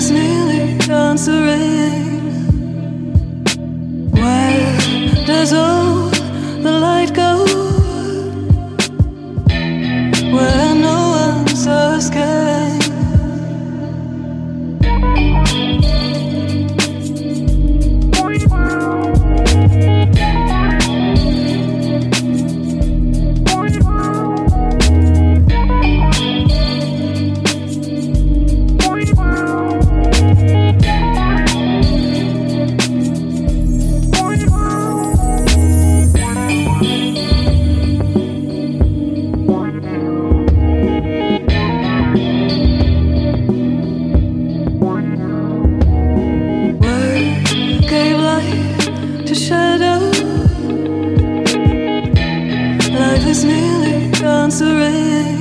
is nearly answering. To shadow. Life is nearly answering. Where